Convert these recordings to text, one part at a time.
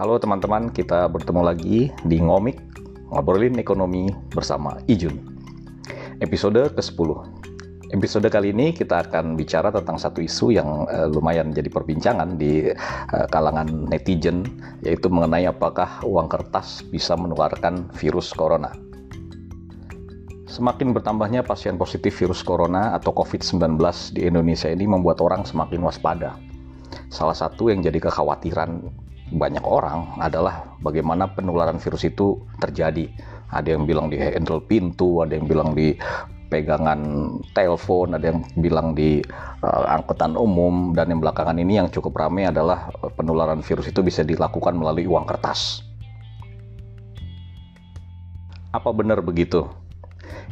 Halo teman-teman, kita bertemu lagi di Ngomik, ngobrolin ekonomi bersama Ijun. Episode ke-10. Episode kali ini kita akan bicara tentang satu isu yang uh, lumayan jadi perbincangan di uh, kalangan netizen, yaitu mengenai apakah uang kertas bisa menularkan virus corona. Semakin bertambahnya pasien positif virus corona atau COVID-19 di Indonesia ini membuat orang semakin waspada. Salah satu yang jadi kekhawatiran banyak orang adalah bagaimana penularan virus itu terjadi. Ada yang bilang di handle pintu, ada yang bilang di pegangan telepon, ada yang bilang di uh, angkutan umum, dan yang belakangan ini yang cukup ramai adalah penularan virus itu bisa dilakukan melalui uang kertas. Apa benar begitu?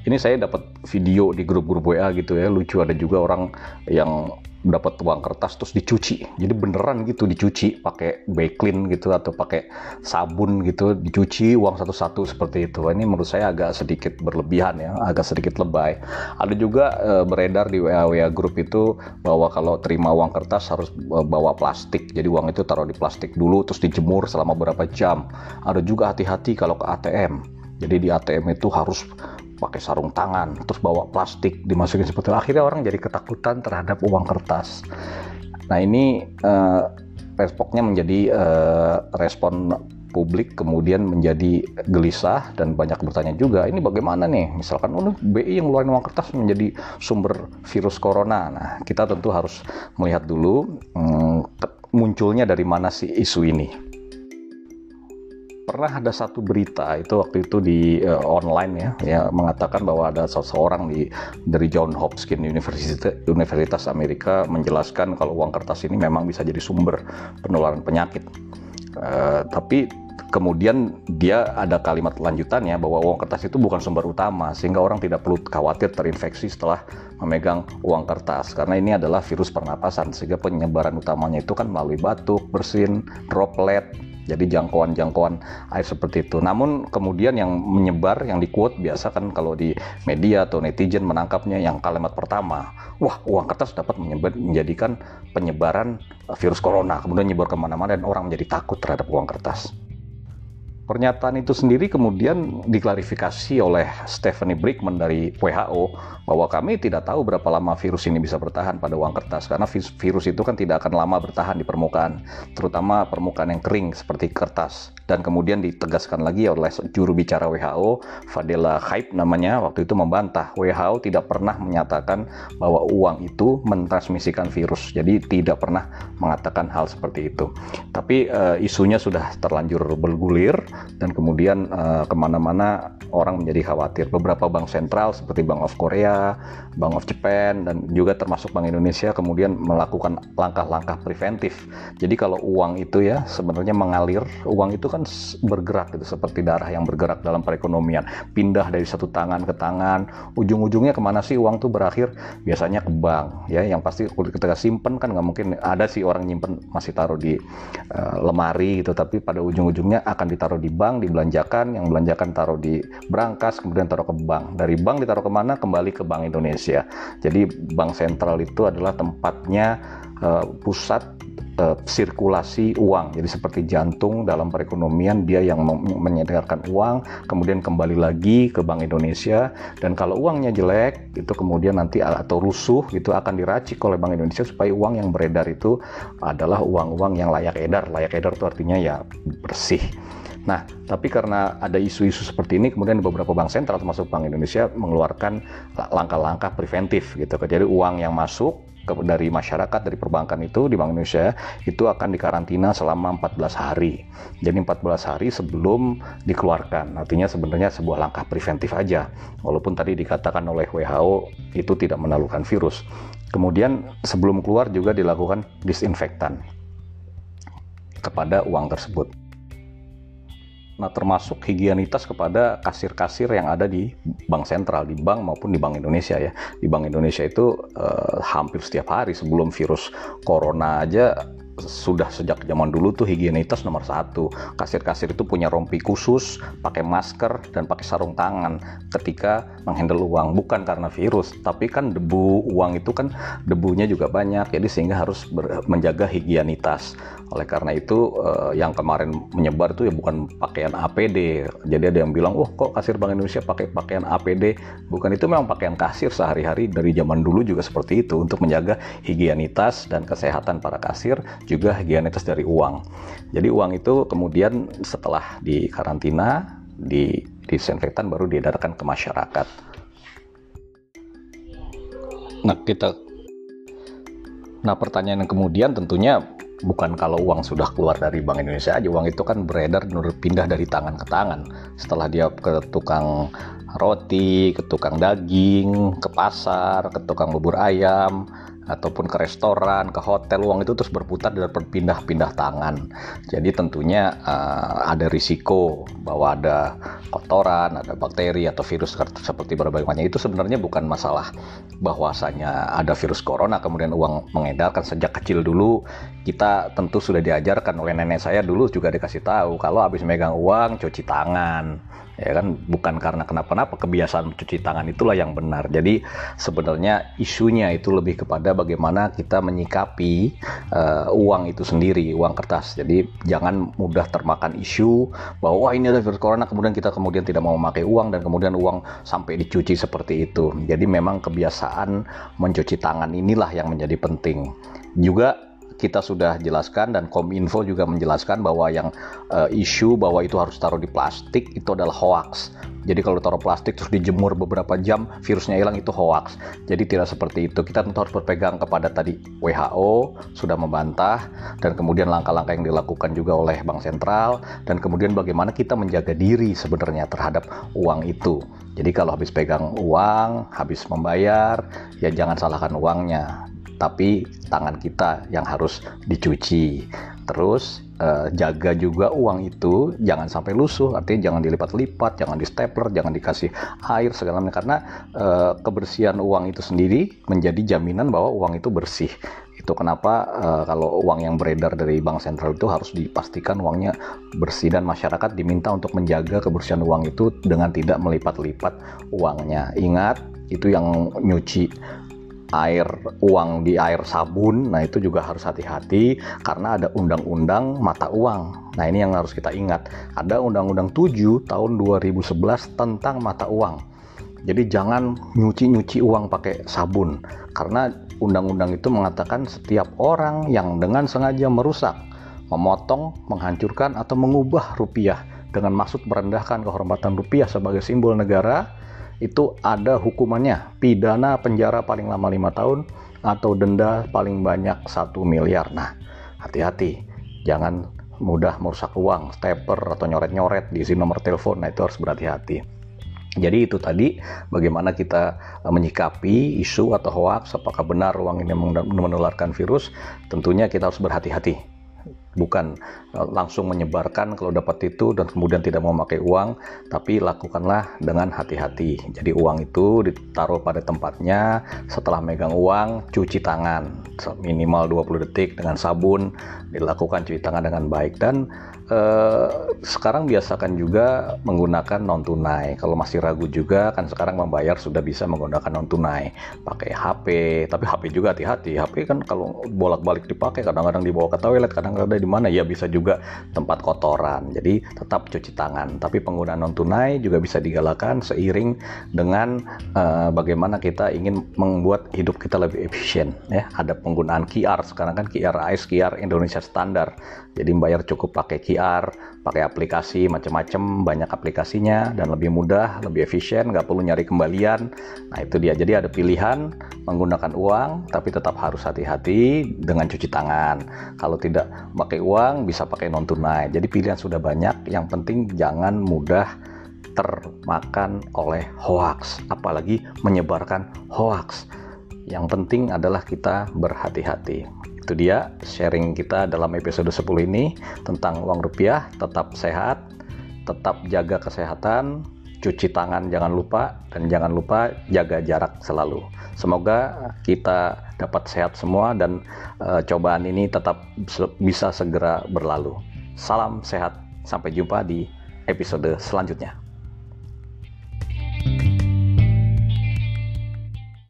Ini saya dapat video di grup-grup WA gitu ya, lucu ada juga orang yang dapat uang kertas terus dicuci. Jadi beneran gitu dicuci pakai backlin gitu atau pakai sabun gitu dicuci uang satu-satu seperti itu. Ini menurut saya agak sedikit berlebihan ya agak sedikit lebay. Ada juga e, beredar di WA WA grup itu bahwa kalau terima uang kertas harus e, bawa plastik. Jadi uang itu taruh di plastik dulu terus dijemur selama beberapa jam. Ada juga hati-hati kalau ke ATM jadi di ATM itu harus pakai sarung tangan terus bawa plastik dimasukin seperti itu. Akhirnya orang jadi ketakutan terhadap uang kertas. Nah ini uh, responsnya menjadi uh, respon publik kemudian menjadi gelisah dan banyak bertanya juga ini bagaimana nih? Misalkan oh, BI yang ngeluarin uang kertas menjadi sumber virus corona. Nah kita tentu harus melihat dulu hmm, munculnya dari mana sih isu ini pernah ada satu berita itu waktu itu di uh, online ya ya mengatakan bahwa ada seseorang di dari John Hopkins University Universitas Amerika menjelaskan kalau uang kertas ini memang bisa jadi sumber penularan penyakit. Uh, tapi kemudian dia ada kalimat lanjutannya bahwa uang kertas itu bukan sumber utama sehingga orang tidak perlu khawatir terinfeksi setelah memegang uang kertas karena ini adalah virus pernapasan sehingga penyebaran utamanya itu kan melalui batuk, bersin, droplet, jadi jangkauan-jangkauan air seperti itu. Namun kemudian yang menyebar, yang di quote biasa kan kalau di media atau netizen menangkapnya yang kalimat pertama, wah uang kertas dapat menyebar, menjadikan penyebaran virus corona, kemudian nyebar ke mana-mana dan orang menjadi takut terhadap uang kertas. Pernyataan itu sendiri kemudian diklarifikasi oleh Stephanie Brickman dari WHO bahwa kami tidak tahu berapa lama virus ini bisa bertahan pada uang kertas karena virus itu kan tidak akan lama bertahan di permukaan, terutama permukaan yang kering seperti kertas. Dan kemudian ditegaskan lagi oleh juru bicara WHO Fadela Khaib namanya waktu itu membantah. WHO tidak pernah menyatakan bahwa uang itu mentransmisikan virus jadi tidak pernah mengatakan hal seperti itu. Tapi uh, isunya sudah terlanjur bergulir dan kemudian uh, ke mana-mana orang menjadi khawatir. Beberapa bank sentral seperti Bank of Korea, Bank of Japan dan juga termasuk Bank Indonesia kemudian melakukan langkah-langkah preventif. Jadi kalau uang itu ya sebenarnya mengalir uang itu kan bergerak gitu seperti darah yang bergerak dalam perekonomian. Pindah dari satu tangan ke tangan ujung-ujungnya ke mana sih uang tuh berakhir? Biasanya ke bank ya. Yang pasti ketika simpen kan nggak mungkin ada sih orang nyimpen masih taruh di uh, lemari gitu. Tapi pada ujung-ujungnya akan ditaruh di bank dibelanjakan. Yang belanjakan taruh di brankas kemudian taruh ke bank dari bank ditaruh ke mana kembali ke Bank Indonesia jadi bank sentral itu adalah tempatnya uh, pusat uh, sirkulasi uang. Jadi seperti jantung dalam perekonomian dia yang menyedarkan uang, kemudian kembali lagi ke Bank Indonesia dan kalau uangnya jelek itu kemudian nanti atau rusuh itu akan diracik oleh Bank Indonesia supaya uang yang beredar itu adalah uang-uang yang layak edar. Layak edar itu artinya ya bersih. Nah, tapi karena ada isu-isu seperti ini, kemudian beberapa bank sentral termasuk Bank Indonesia mengeluarkan langkah-langkah preventif gitu. Jadi uang yang masuk dari masyarakat dari perbankan itu di Bank Indonesia itu akan dikarantina selama 14 hari. Jadi 14 hari sebelum dikeluarkan. Artinya sebenarnya sebuah langkah preventif aja. Walaupun tadi dikatakan oleh WHO itu tidak menalukan virus. Kemudian sebelum keluar juga dilakukan disinfektan kepada uang tersebut. Nah, termasuk higienitas kepada kasir-kasir yang ada di bank sentral, di bank maupun di Bank Indonesia ya. Di Bank Indonesia itu eh, hampir setiap hari sebelum virus corona aja sudah sejak zaman dulu tuh higienitas nomor satu. Kasir-kasir itu punya rompi khusus, pakai masker dan pakai sarung tangan ketika menghandle uang. Bukan karena virus, tapi kan debu uang itu kan debunya juga banyak, jadi sehingga harus menjaga higienitas. Oleh karena itu eh, yang kemarin menyebar itu ya bukan pakaian APD. Jadi ada yang bilang, "Oh, kok kasir Bank Indonesia pakai pakaian APD?" Bukan itu memang pakaian kasir sehari-hari dari zaman dulu juga seperti itu untuk menjaga higienitas dan kesehatan para kasir, juga higienitas dari uang. Jadi uang itu kemudian setelah di karantina, di disinfektan baru diedarkan ke masyarakat. Nah, kita Nah, pertanyaan yang kemudian tentunya bukan kalau uang sudah keluar dari Bank Indonesia aja, uang itu kan beredar pindah dari tangan ke tangan. Setelah dia ke tukang roti, ke tukang daging, ke pasar, ke tukang bubur ayam, ataupun ke restoran, ke hotel, uang itu terus berputar dan berpindah-pindah tangan. Jadi tentunya uh, ada risiko bahwa ada kotoran, ada bakteri atau virus seperti berbagai macam. Itu sebenarnya bukan masalah bahwasanya ada virus corona kemudian uang mengedarkan sejak kecil dulu kita tentu sudah diajarkan oleh nenek saya dulu juga dikasih tahu kalau habis megang uang cuci tangan ya kan? Bukan karena kenapa-napa kebiasaan mencuci tangan itulah yang benar. Jadi sebenarnya isunya itu lebih kepada bagaimana kita menyikapi uh, uang itu sendiri uang kertas. Jadi jangan mudah termakan isu bahwa wah ini ada virus corona kemudian kita kemudian tidak mau memakai uang dan kemudian uang sampai dicuci seperti itu. Jadi memang kebiasaan mencuci tangan inilah yang menjadi penting. Juga kita sudah jelaskan dan Kominfo juga menjelaskan bahwa yang uh, isu bahwa itu harus taruh di plastik itu adalah hoax. Jadi kalau taruh plastik terus dijemur beberapa jam virusnya hilang itu hoax. Jadi tidak seperti itu. Kita tentu harus berpegang kepada tadi WHO sudah membantah dan kemudian langkah-langkah yang dilakukan juga oleh Bank Sentral dan kemudian bagaimana kita menjaga diri sebenarnya terhadap uang itu. Jadi kalau habis pegang uang, habis membayar, ya jangan salahkan uangnya tapi tangan kita yang harus dicuci. Terus eh, jaga juga uang itu jangan sampai lusuh, artinya jangan dilipat-lipat, jangan di stapler, jangan dikasih air segala macam karena eh, kebersihan uang itu sendiri menjadi jaminan bahwa uang itu bersih. Itu kenapa uh, kalau uang yang beredar dari bank sentral itu harus dipastikan uangnya bersih dan masyarakat diminta untuk menjaga kebersihan uang itu dengan tidak melipat-lipat uangnya. Ingat itu yang nyuci air uang di air sabun nah itu juga harus hati-hati karena ada undang-undang mata uang. Nah ini yang harus kita ingat. Ada undang-undang 7 tahun 2011 tentang mata uang. Jadi jangan nyuci-nyuci uang pakai sabun karena undang-undang itu mengatakan setiap orang yang dengan sengaja merusak memotong, menghancurkan atau mengubah rupiah dengan maksud merendahkan kehormatan rupiah sebagai simbol negara itu ada hukumannya. Pidana penjara paling lama lima tahun atau denda paling banyak satu miliar. Nah hati-hati. Jangan mudah merusak uang stepper atau nyoret-nyoret di sini nomor telepon. Nah itu harus berhati-hati. Jadi itu tadi bagaimana kita eh, menyikapi isu atau hoax apakah benar uang ini menularkan virus. Tentunya kita harus berhati-hati bukan eh, langsung menyebarkan kalau dapat itu dan kemudian tidak mau pakai uang tapi lakukanlah dengan hati-hati. Jadi uang itu ditaruh pada tempatnya setelah megang uang cuci tangan. Minimal 20 detik dengan sabun dilakukan cuci tangan dengan baik. Dan eh, sekarang biasakan juga menggunakan non tunai. Kalau masih ragu juga kan sekarang membayar sudah bisa menggunakan non tunai, pakai HP. Tapi HP juga hati-hati. HP kan kalau bolak-balik dipakai kadang-kadang dibawa ke toilet, kadang-kadang di mana ya bisa juga tempat kotoran. Jadi tetap cuci tangan. Tapi penggunaan non tunai juga bisa digalakan seiring dengan eh, bagaimana kita ingin membuat hidup kita lebih efisien. Ya, ada penggunaan QR sekarang kan QR AIS, QR Indonesia standar. Jadi membayar cukup pakai QR, pakai aplikasi macam-macam, banyak aplikasinya dan lebih mudah, lebih efisien, nggak perlu nyari kembalian. Nah itu dia. Jadi ada pilihan menggunakan uang, tapi tetap harus hati-hati dengan cuci tangan. Kalau tidak pakai uang, bisa pakai non tunai. Jadi pilihan sudah banyak. Yang penting jangan mudah termakan oleh hoax, apalagi menyebarkan hoax. Yang penting adalah kita berhati-hati itu dia sharing kita dalam episode 10 ini tentang uang rupiah tetap sehat tetap jaga kesehatan cuci tangan jangan lupa dan jangan lupa jaga jarak selalu Semoga kita dapat sehat semua dan uh, cobaan ini tetap bisa segera berlalu. Salam sehat, sampai jumpa di episode selanjutnya.